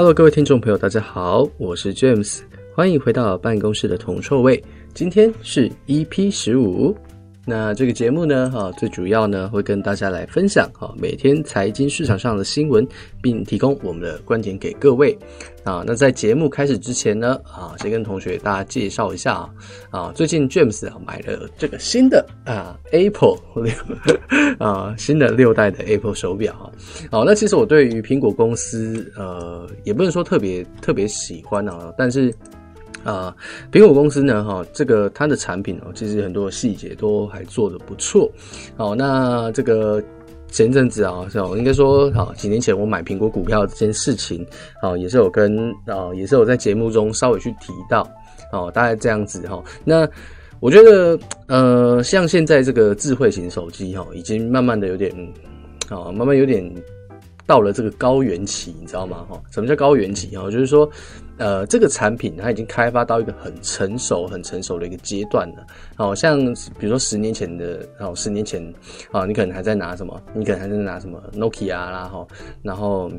Hello，各位听众朋友，大家好，我是 James，欢迎回到办公室的铜臭味。今天是 EP 十五。那这个节目呢，哈，最主要呢会跟大家来分享哈每天财经市场上的新闻，并提供我们的观点给各位。啊，那在节目开始之前呢，啊，先跟同学大家介绍一下啊，啊，最近 James 啊买了这个新的啊 Apple 六 啊新的六代的 Apple 手表啊。好，那其实我对于苹果公司呃也不能说特别特别喜欢啊，但是。啊，苹果公司呢，哈，这个它的产品哦，其实很多细节都还做得不错。好，那这个前阵子啊，是应该说，好几年前我买苹果股票这件事情，啊，也是有跟啊，也是有在节目中稍微去提到，哦，大概这样子哈。那我觉得，呃，像现在这个智慧型手机哈，已经慢慢的有点，啊，慢慢有点。到了这个高原期，你知道吗？哈，什么叫高原期？哈，就是说，呃，这个产品它已经开发到一个很成熟、很成熟的一个阶段了。好像比如说十年前的，哦，十年前啊，你可能还在拿什么？你可能还在拿什么 Nokia 啦，哈，然后，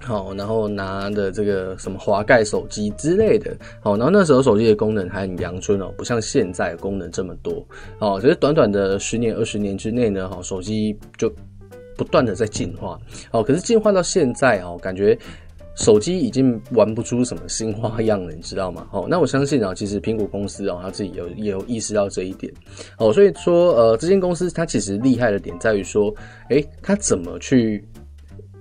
好，然后拿的这个什么滑盖手机之类的。好，然后那时候手机的功能还很阳春哦，不像现在功能这么多。哦，其实短短的十年、二十年之内呢，哈，手机就。不断的在进化，哦，可是进化到现在哦，感觉手机已经玩不出什么新花样了，你知道吗？哦，那我相信啊，其实苹果公司哦，他自己有也有意识到这一点，哦，所以说呃，这间公司它其实厉害的点在于说，诶，它怎么去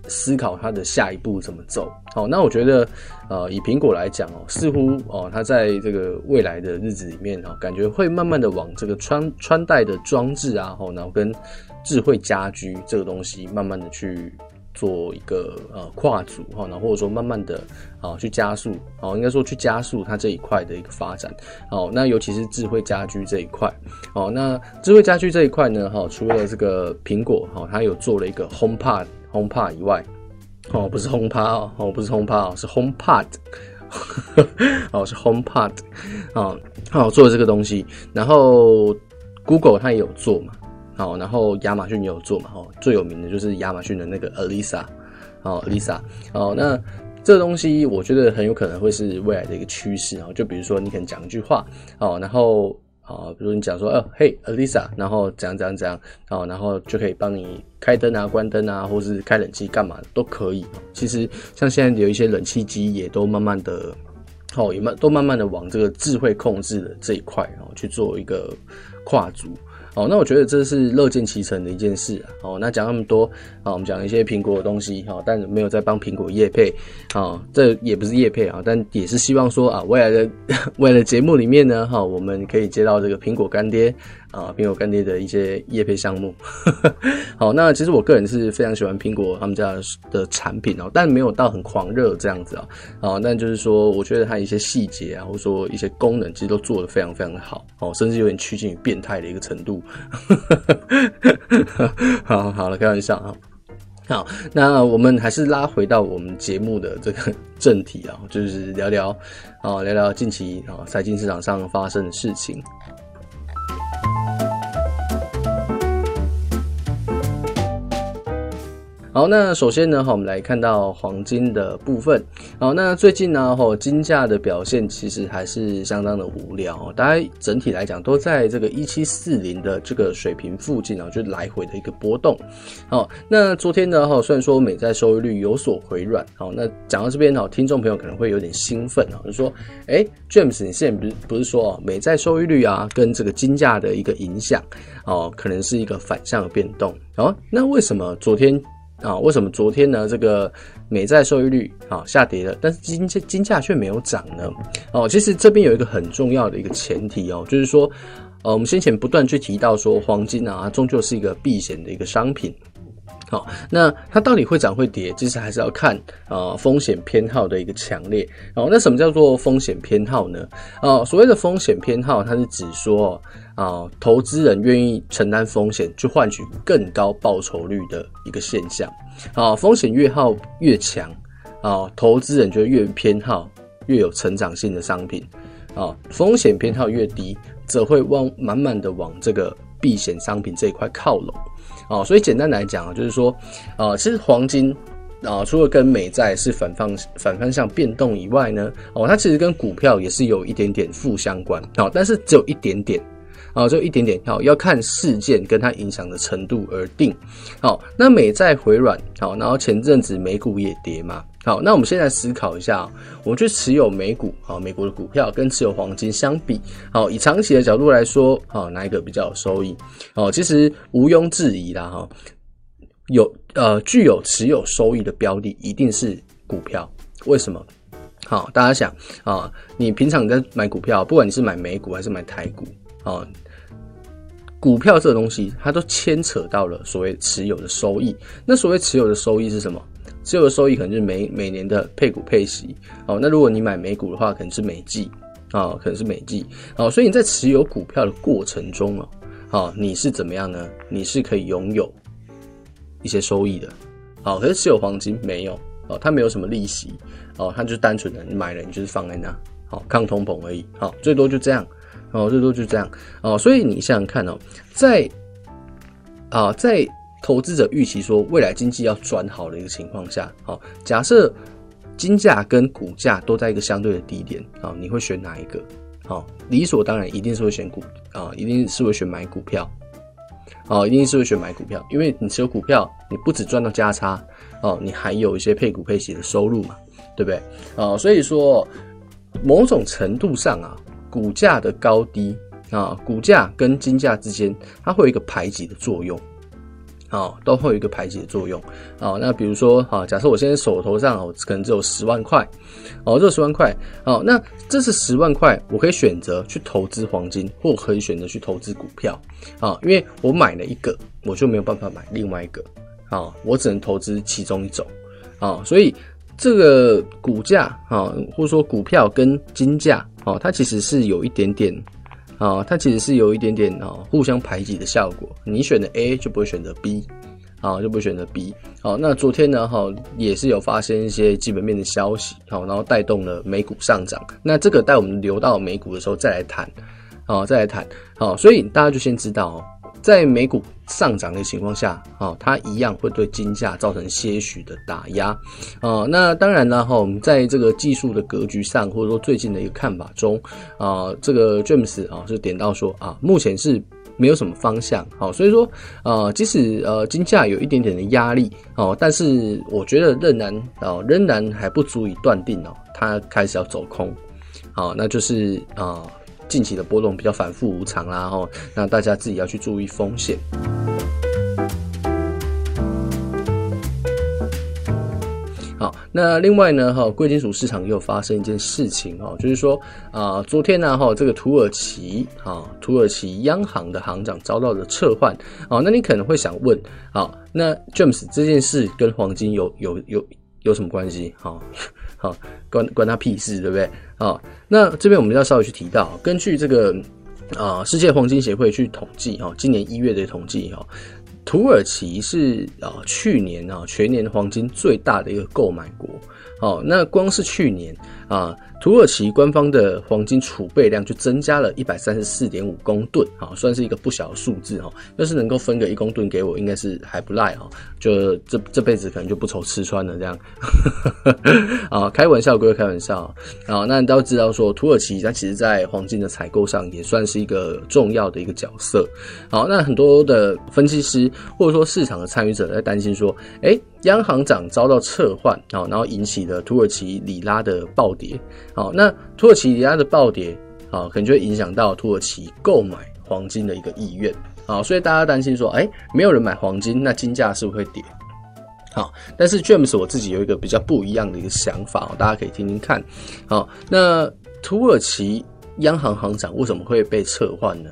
思考它的下一步怎么走？好，那我觉得呃，以苹果来讲哦，似乎哦，它在这个未来的日子里面哦，感觉会慢慢的往这个穿穿戴的装置啊，然后跟。智慧家居这个东西，慢慢的去做一个呃跨组哈，那或者说慢慢的啊去加速，哦，应该说去加速它这一块的一个发展，哦，那尤其是智慧家居这一块，哦，那智慧家居这一块呢，哈，除了这个苹果哈，它有做了一个 HomePod HomePod 以外，哦，不是 HomePod 哦，不是 HomePod 哦，是 HomePod，哦，是 HomePod 啊，好做了这个东西，然后 Google 它也有做嘛。好，然后亚马逊也有做嘛，哈，最有名的就是亚马逊的那个 Alisa，哦，Alisa，哦，那这东西我觉得很有可能会是未来的一个趋势啊，就比如说你可能讲一句话，哦，然后啊，比如你讲说，哦，嘿，Alisa，然后怎样怎样怎样，哦，然后就可以帮你开灯啊、关灯啊，或是开冷气干嘛都可以。其实像现在有一些冷气机也都慢慢的，哦，也慢都慢慢的往这个智慧控制的这一块，哦，去做一个跨足。哦，那我觉得这是乐见其成的一件事啊。哦，那讲那么多啊，我们讲一些苹果的东西哈，但没有在帮苹果业配啊，这也不是业配啊，但也是希望说啊，未来的 未来的节目里面呢，哈，我们可以接到这个苹果干爹。啊，苹果干爹的一些业配项目，好，那其实我个人是非常喜欢苹果他们家的产品哦，但没有到很狂热这样子啊，啊，但就是说，我觉得它一些细节啊，或者说一些功能，其实都做得非常非常的好，哦，甚至有点趋近于变态的一个程度。好好了，开玩笑啊，好，那我们还是拉回到我们节目的这个正题啊，就是聊聊啊，聊聊近期啊财经市场上发生的事情。好，那首先呢，哈，我们来看到黄金的部分。好，那最近呢，哈，金价的表现其实还是相当的无聊，大家整体来讲都在这个一七四零的这个水平附近啊，就来回的一个波动。好，那昨天呢，哈，虽然说美债收益率有所回软，好，那讲到这边哈，听众朋友可能会有点兴奋啊，就说，哎，James，你现在不是不是说啊，美债收益率啊，跟这个金价的一个影响，哦，可能是一个反向的变动。好，那为什么昨天？啊，为什么昨天呢？这个美债收益率啊下跌了，但是金金价却没有涨呢？哦，其实这边有一个很重要的一个前提哦，就是说，呃，我们先前不断去提到说，黄金啊，终究是一个避险的一个商品。好，那它到底会涨会跌，其实还是要看啊、风险偏好的一个强烈。哦，那什么叫做风险偏好呢？哦，所谓的风险偏好，它是指说啊、投资人愿意承担风险去换取更高报酬率的一个现象。啊、风险越好越强啊、投资人就越偏好越有成长性的商品。啊、风险偏好越低，则会往满满的往这个避险商品这一块靠拢。哦，所以简单来讲啊，就是说，呃，其实黄金，啊，除了跟美债是反方反方向变动以外呢，哦，它其实跟股票也是有一点点负相关，好，但是只有一点点，啊，只有一点点，好，要看事件跟它影响的程度而定，好，那美债回软，好，然后前阵子美股也跌嘛，好，那我们现在思考一下，我们去持有美股，好，美国的股票跟持有黄金相比，好，以长期的角度来说，好，哪一个比较有收益？哦，其实毋庸置疑啦，哈。有呃，具有持有收益的标的一定是股票，为什么？好，大家想啊，你平常在买股票，不管你是买美股还是买台股啊，股票这个东西它都牵扯到了所谓持有的收益。那所谓持有的收益是什么？持有的收益可能就是每每年的配股配息哦。那如果你买美股的话，可能是美季啊，可能是美季哦。所以你在持有股票的过程中哦，好，你是怎么样呢？你是可以拥有。一些收益的，好，可是持有黄金没有哦，它没有什么利息哦，它就单纯的你买了你就是放在那，好抗通膨而已，好，最多就这样哦，最多就这样哦，所以你想想看哦，在啊在投资者预期说未来经济要转好的一个情况下，好，假设金价跟股价都在一个相对的低点啊，你会选哪一个？好，理所当然一定是会选股啊，一定是会选买股票。哦，一定是会选买股票，因为你持有股票，你不只赚到价差，哦，你还有一些配股配息的收入嘛，对不对？哦，所以说某种程度上啊，股价的高低啊，股价跟金价之间，它会有一个排挤的作用。哦，都会有一个排挤的作用。哦，那比如说，哈，假设我现在手头上哦，可能只有十万块，哦，这十万块，哦，那这是十万块，我可以选择去投资黄金，或可以选择去投资股票，啊，因为我买了一个，我就没有办法买另外一个，啊，我只能投资其中一种，啊，所以这个股价，啊，或者说股票跟金价，哦，它其实是有一点点。啊，它其实是有一点点啊互相排挤的效果。你选的 A 就不会选择 B，啊就不会选择 B。好，那昨天呢哈也是有发生一些基本面的消息，好，然后带动了美股上涨。那这个待我们留到美股的时候再来谈，好再来谈。好，所以大家就先知道哦。在美股上涨的情况下，啊，它一样会对金价造成些许的打压，啊，那当然了哈，我们在这个技术的格局上，或者说最近的一个看法中，啊，这个 James 啊是点到说啊，目前是没有什么方向，好，所以说啊，即使呃金价有一点点的压力，哦，但是我觉得仍然啊仍然还不足以断定哦，它开始要走空，好，那就是啊。近期的波动比较反复无常啦，吼，那大家自己要去注意风险。好，那另外呢，哈，贵金属市场又发生一件事情哦，就是说啊，昨天呢，哈，这个土耳其啊，土耳其央行的行长遭到了撤换，哦，那你可能会想问，好，那 James 这件事跟黄金有有有有什么关系？哈？好，关关他屁事，对不对？好，那这边我们要稍微去提到，根据这个啊世界黄金协会去统计，哈，今年一月的统计，哈，土耳其是啊去年啊全年黄金最大的一个购买国。哦，那光是去年啊，土耳其官方的黄金储备量就增加了一百三十四点五公吨，啊，算是一个不小的数字哈。要是能够分个一公吨给我，应该是还不赖哈。就这这辈子可能就不愁吃穿了这样。啊，开玩笑归开玩笑啊，那你都知道说土耳其它其实在黄金的采购上也算是一个重要的一个角色。好，那很多的分析师或者说市场的参与者在担心说，哎。央行长遭到撤换，好，然后引起了土耳其里拉的暴跌，好，那土耳其里拉的暴跌，好，可能就会影响到土耳其购买黄金的一个意愿，好，所以大家担心说，哎，没有人买黄金，那金价是不是会跌？好，但是 James 我自己有一个比较不一样的一个想法，大家可以听听看，好，那土耳其央行行长为什么会被撤换呢？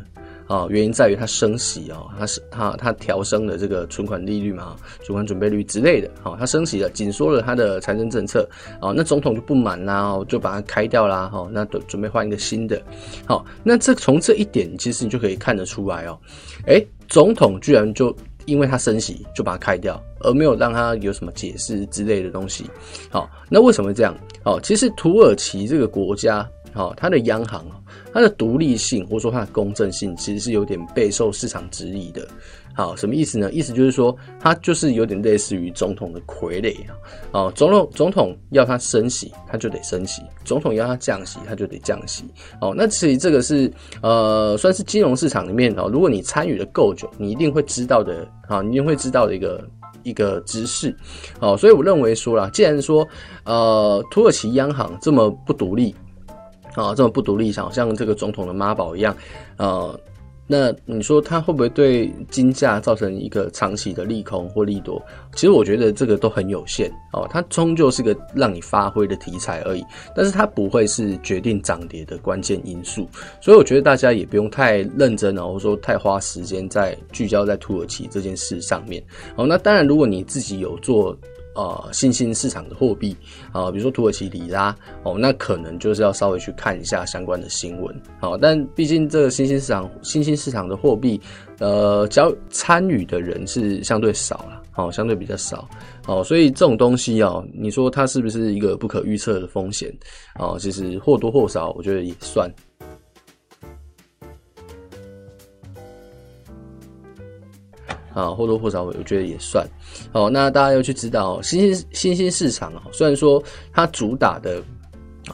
啊，原因在于它升息哦，它是它它调升了这个存款利率嘛，存款准备率之类的，好，它升息了，紧缩了它的财政政策，啊，那总统就不满啦，就把它开掉啦，哈，那准准备换一个新的，好，那这从这一点其实你就可以看得出来哦，诶，总统居然就因为它升息就把它开掉，而没有让它有什么解释之类的东西，好，那为什么这样？哦，其实土耳其这个国家。好，它的央行它的独立性或者说它的公正性，其实是有点备受市场质疑的。好，什么意思呢？意思就是说，它就是有点类似于总统的傀儡啊。哦，总统总统要他升息，他就得升息；总统要他降息，他就得降息。哦，那其实这个是呃，算是金融市场里面哦，如果你参与的够久，你一定会知道的啊，你一定会知道的一个一个知识。哦，所以我认为说啦，既然说呃，土耳其央行这么不独立啊，这么不独立，好像这个总统的妈宝一样，呃。那你说它会不会对金价造成一个长期的利空或利多？其实我觉得这个都很有限哦，它终究是个让你发挥的题材而已，但是它不会是决定涨跌的关键因素。所以我觉得大家也不用太认真哦，或者说太花时间在聚焦在土耳其这件事上面。哦，那当然，如果你自己有做。呃，新兴市场的货币啊，比如说土耳其里拉哦，那可能就是要稍微去看一下相关的新闻。好，但毕竟这个新兴市场、新兴市场的货币，呃，交参与的人是相对少了，哦，相对比较少，哦，所以这种东西哦，你说它是不是一个不可预测的风险？哦，其实或多或少，我觉得也算。啊，或多或少我觉得也算。哦，那大家要去知道，新兴新兴市场啊，虽然说它主打的，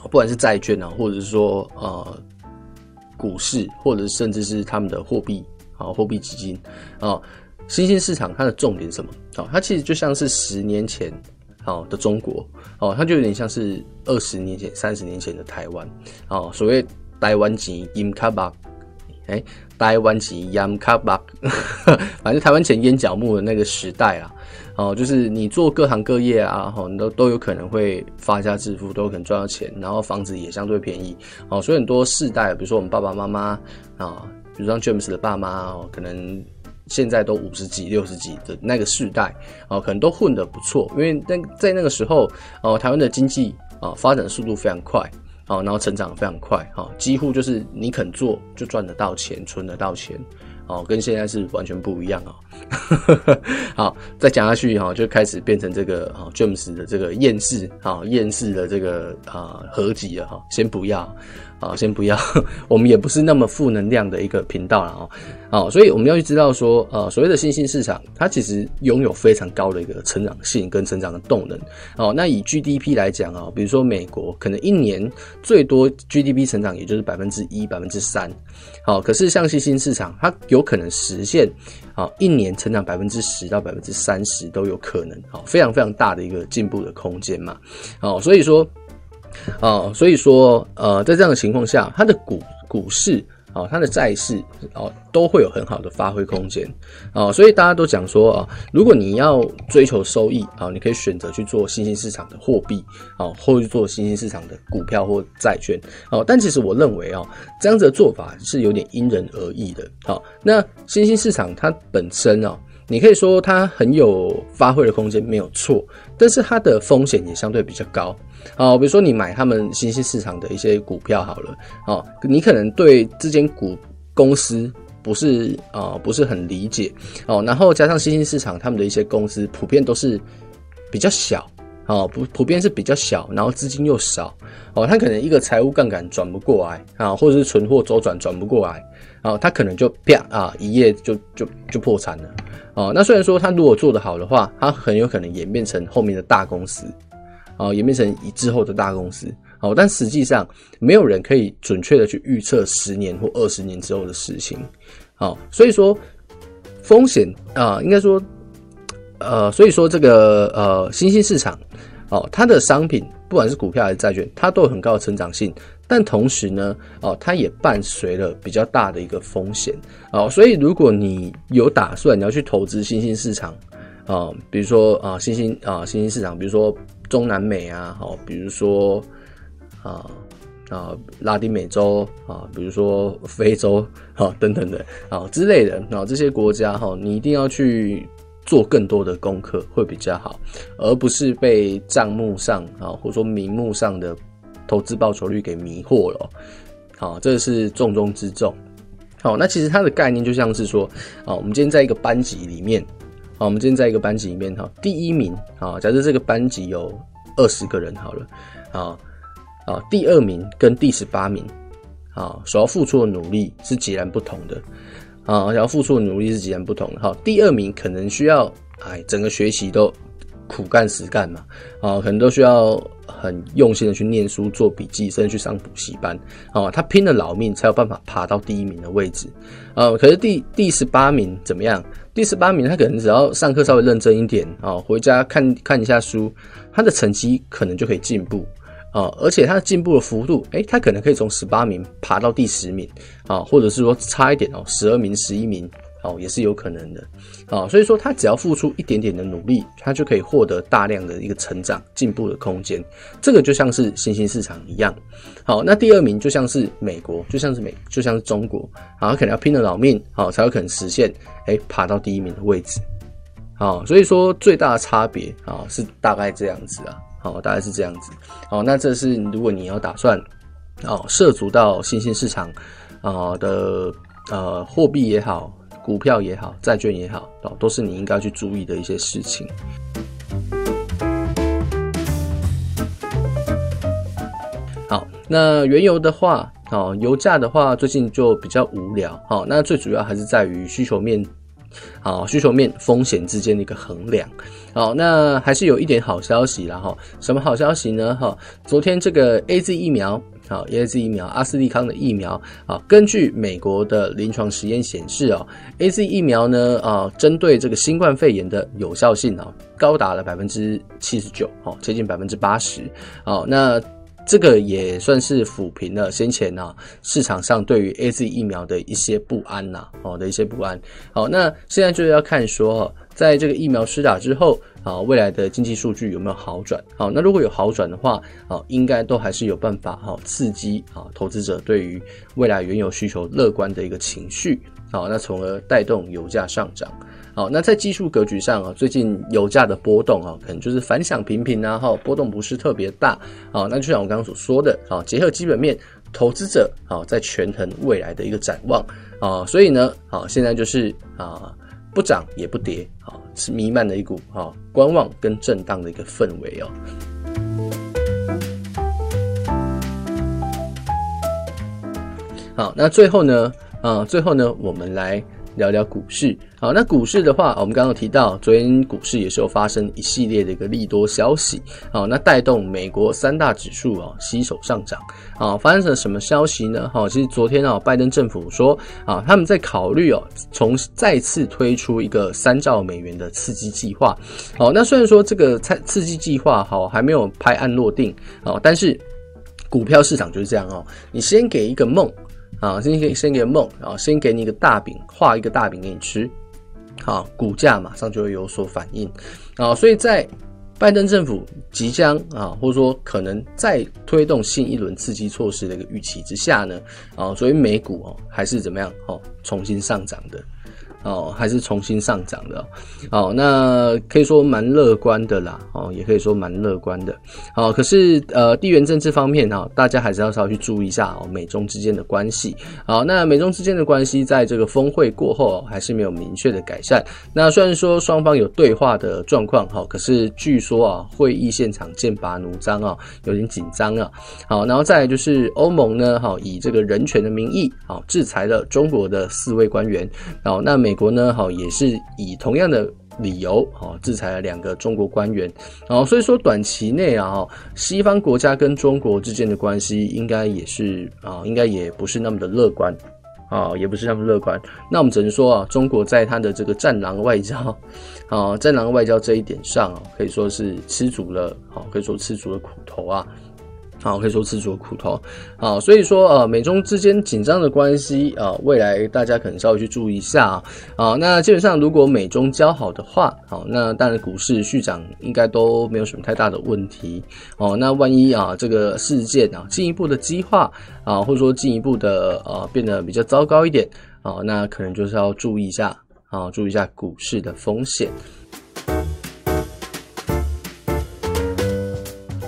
不管是债券啊，或者是说呃股市，或者甚至是他们的货币啊，货币基金啊，新兴市场它的重点是什么？哦，它其实就像是十年前哦的中国哦，它就有点像是二十年前、三十年前的台湾哦，所谓台湾钱淹脚目，哎。台湾钱淹脚目，反正台湾前烟脚木的那个时代啊，哦，就是你做各行各业啊，你都都有可能会发家致富，都有可能赚到钱，然后房子也相对便宜，哦，所以很多世代，比如说我们爸爸妈妈啊，比如说 James 的爸妈哦，可能现在都五十几、六十几的那个世代，哦，可能都混得不错，因为在在那个时候，哦，台湾的经济啊发展的速度非常快。好，然后成长非常快，哈，几乎就是你肯做就赚得到钱，存得到钱，哦，跟现在是完全不一样啊。好，再讲下去哈，就开始变成这个哈，James 的这个厌世哈，厌世的这个啊合集了哈，先不要。啊，先不要，我们也不是那么负能量的一个频道了哦。好，所以我们要去知道说，呃，所谓的新兴市场，它其实拥有非常高的一个成长性跟成长的动能。哦，那以 GDP 来讲啊，比如说美国可能一年最多 GDP 成长也就是百分之一、百分之三。好，可是像新兴市场，它有可能实现啊一年成长百分之十到百分之三十都有可能。好，非常非常大的一个进步的空间嘛。好，所以说。啊，所以说，呃，在这样的情况下，它的股股市啊，它的债市啊，都会有很好的发挥空间啊。所以大家都讲说啊，如果你要追求收益啊，你可以选择去做新兴市场的货币啊，或去做新兴市场的股票或债券啊。但其实我认为啊，这样子的做法是有点因人而异的。好，那新兴市场它本身啊。你可以说它很有发挥的空间，没有错，但是它的风险也相对比较高啊。比如说你买他们新兴市场的一些股票好了，哦，你可能对这间股公司不是啊不是很理解哦，然后加上新兴市场他们的一些公司普遍都是比较小啊，普普遍是比较小，然后资金又少哦，他可能一个财务杠杆转不过来啊，或者是存货周转转不过来啊，他可能就啪啊一夜就就就破产了。哦，那虽然说他如果做得好的话，他很有可能演变成后面的大公司，哦，演变成以之后的大公司，哦，但实际上没有人可以准确的去预测十年或二十年之后的事情，好，所以说风险啊，应该说，呃，所以说这个呃新兴市场，哦，它的商品不管是股票还是债券，它都有很高的成长性。但同时呢，哦，它也伴随了比较大的一个风险，哦，所以如果你有打算你要去投资新兴市场，啊，比如说啊新兴啊新兴市场，比如说中南美啊，好，比如说啊啊拉丁美洲啊，比如说非洲啊等等的啊之类的啊这些国家哈，你一定要去做更多的功课会比较好，而不是被账目上啊或者说名目上的。投资报酬率给迷惑了，好，这是重中之重。好，那其实它的概念就像是说，啊，我们今天在一个班级里面，啊，我们今天在一个班级里面，哈，第一名，啊，假设这个班级有二十个人好了，啊，啊，第二名跟第十八名啊，所要付出的努力是截然不同的啊，想要付出的努力是截然不同的。好，第二名可能需要哎，整个学习都苦干实干嘛，啊，可能都需要很用心的去念书、做笔记，甚至去上补习班，啊，他拼了老命才有办法爬到第一名的位置，啊，可是第第十八名怎么样？第十八名他可能只要上课稍微认真一点，啊，回家看看一下书，他的成绩可能就可以进步。啊，而且他的进步的幅度，诶，他可能可以从十八名爬到第十名，啊，或者是说差一点哦，十二名、十一名，哦，也是有可能的，啊，所以说他只要付出一点点的努力，他就可以获得大量的一个成长、进步的空间。这个就像是新兴市场一样，好，那第二名就像是美国，就像是美，就像是中国，啊，他可能要拼了老命，好，才有可能实现，诶，爬到第一名的位置，好，所以说最大的差别啊，是大概这样子啊。好，大概是这样子。好，那这是如果你要打算哦涉足到新兴市场啊的呃货币也好，股票也好，债券也好，哦，都是你应该去注意的一些事情。好，那原油的话，哦，油价的话，最近就比较无聊。好，那最主要还是在于需求面。好，需求面风险之间的一个衡量。好，那还是有一点好消息啦哈。什么好消息呢？哈，昨天这个 AZ 疫苗，好，AZ 疫苗，阿斯利康的疫苗，啊，根据美国的临床实验显示哦，AZ 疫苗呢，啊，针对这个新冠肺炎的有效性啊，高达了百分之七十九，哦，接近百分之八十。哦，那。这个也算是抚平了先前呢、啊、市场上对于 AZ 疫苗的一些不安呐、哦的一些不安。好，那现在就是要看说，在这个疫苗施打之后，啊，未来的经济数据有没有好转？好，那如果有好转的话，啊，应该都还是有办法哈刺激啊投资者对于未来原油需求乐观的一个情绪。好，那从而带动油价上涨。好，那在技术格局上啊，最近油价的波动啊，可能就是反响平平啊，哈，波动不是特别大。好，那就像我刚刚所说的，啊，结合基本面，投资者啊，在权衡未来的一个展望啊，所以呢，啊，现在就是啊，不涨也不跌，啊，是弥漫的一股啊观望跟震荡的一个氛围哦。好，那最后呢，啊，最后呢，我们来。聊聊股市，好，那股市的话，我们刚刚提到，昨天股市也是有发生一系列的一个利多消息，好，那带动美国三大指数啊携手上涨，啊，发生了什么消息呢？好，其实昨天啊，拜登政府说啊，他们在考虑哦，从再次推出一个三兆美元的刺激计划，好，那虽然说这个刺刺激计划好还没有拍案落定，啊，但是股票市场就是这样哦，你先给一个梦。啊，先给先给梦，然后先给你一个大饼，画一个大饼给你吃，好，股价马上就会有所反应，啊，所以在拜登政府即将啊，或者说可能再推动新一轮刺激措施的一个预期之下呢，啊，所以美股哦还是怎么样哦，重新上涨的。哦，还是重新上涨的哦，那可以说蛮乐观的啦，哦，也可以说蛮乐观的。好，可是呃，地缘政治方面哈，大家还是要稍微去注意一下哦，美中之间的关系。好，那美中之间的关系在这个峰会过后还是没有明确的改善。那虽然说双方有对话的状况哈，可是据说啊，会议现场剑拔弩张啊，有点紧张啊。好，然后再来就是欧盟呢，哈，以这个人权的名义，好，制裁了中国的四位官员。好，那美。美国呢，好，也是以同样的理由，好，制裁了两个中国官员，好，所以说短期内啊，西方国家跟中国之间的关系应该也是啊，应该也不是那么的乐观，啊，也不是那么乐观。那我们只能说啊，中国在他的这个战狼外交，啊，战狼外交这一点上啊，可以说是吃足了，好，可以说吃足了苦头啊。好，可以说吃足苦头。好，所以说呃，美中之间紧张的关系啊，未来大家可能稍微去注意一下啊。好，那基本上如果美中交好的话，好，那当然股市续涨应该都没有什么太大的问题。哦，那万一啊这个事件啊进一步的激化啊，或者说进一步的呃变得比较糟糕一点啊，那可能就是要注意一下啊，注意一下股市的风险。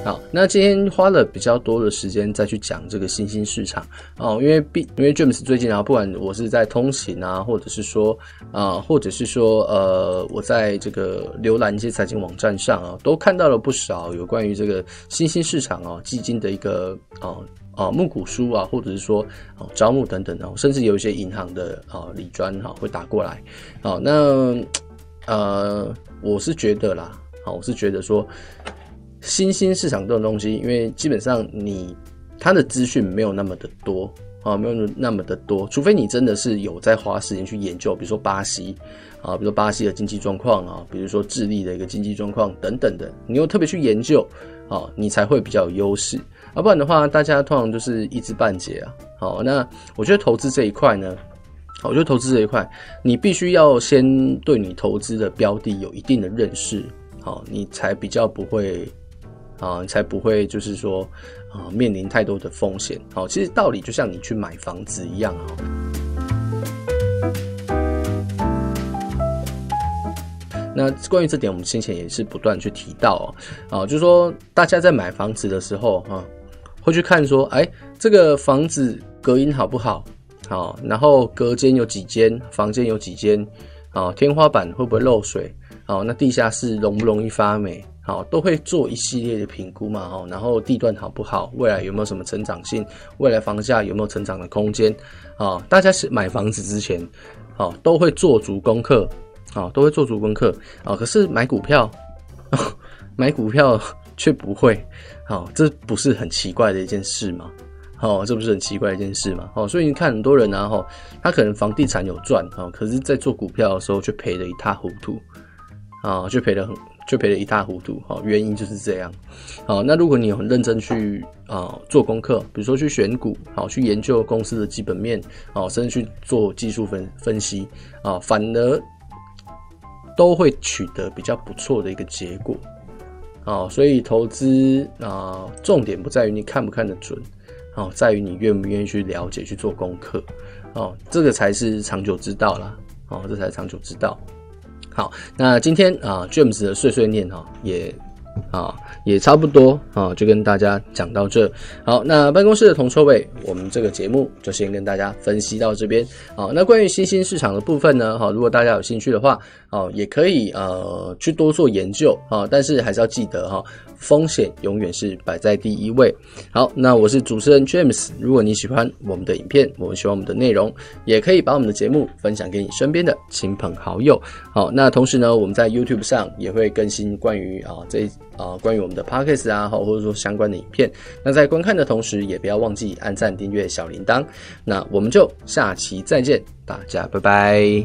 好，那今天花了比较多的时间再去讲这个新兴市场哦，因为毕因为 James 最近啊，不管我是在通勤啊，或者是说啊、或者是说呃，我在这个浏览一些财经网站上啊，都看到了不少有关于这个新兴市场啊基金的一个啊啊募股书啊，或者是说哦招募等等啊，甚至有一些银行的啊理专哈会打过来，好，那呃，我是觉得啦，好，我是觉得说。新兴市场这种东西，因为基本上你它的资讯没有那么的多啊，没有那么的多，除非你真的是有在花时间去研究，比如说巴西啊，比如说巴西的经济状况啊，比如说智利的一个经济状况等等的，你又特别去研究啊，你才会比较有优势。啊，不然的话，大家通常就是一知半解啊。好，那我觉得投资这一块呢，好，我觉得投资这一块，你必须要先对你投资的标的有一定的认识，好，你才比较不会。啊，才不会就是说，啊，面临太多的风险。好，其实道理就像你去买房子一样啊。那关于这点，我们先前也是不断去提到啊，就是说大家在买房子的时候，哈，会去看说，哎，这个房子隔音好不好？好，然后隔间有几间，房间有几间，啊，天花板会不会漏水？好，那地下室容不容易发霉？好，都会做一系列的评估嘛，哦，然后地段好不好，未来有没有什么成长性，未来房价有没有成长的空间，啊，大家是买房子之前，啊，都会做足功课，啊，都会做足功课，啊，可是买股票，买股票却不会，好，这不是很奇怪的一件事吗？哦，这不是很奇怪一件事吗？哦，所以你看很多人啊，哈，他可能房地产有赚，啊，可是在做股票的时候却赔得一塌糊涂，啊，却赔得很。就赔得一塌糊涂，好，原因就是这样，好，那如果你很认真去啊做功课，比如说去选股，好，去研究公司的基本面，好，甚至去做技术分分析，啊，反而都会取得比较不错的一个结果，啊，所以投资啊，重点不在于你看不看得准，啊，在于你愿不愿意去了解去做功课，哦，这个才是长久之道啦，哦，这才是长久之道。好，那今天啊，James 的碎碎念哈，也啊也差不多啊，就跟大家讲到这。好，那办公室的铜臭味，我们这个节目就先跟大家分析到这边。好，那关于新兴市场的部分呢，哈，如果大家有兴趣的话，哦，也可以呃去多做研究啊，但是还是要记得哈。风险永远是摆在第一位。好，那我是主持人 James。如果你喜欢我们的影片，我们喜欢我们的内容，也可以把我们的节目分享给你身边的亲朋好友。好，那同时呢，我们在 YouTube 上也会更新关于啊这啊关于我们的 Podcast 啊，或者说相关的影片。那在观看的同时，也不要忘记按赞、订阅、小铃铛。那我们就下期再见，大家拜拜。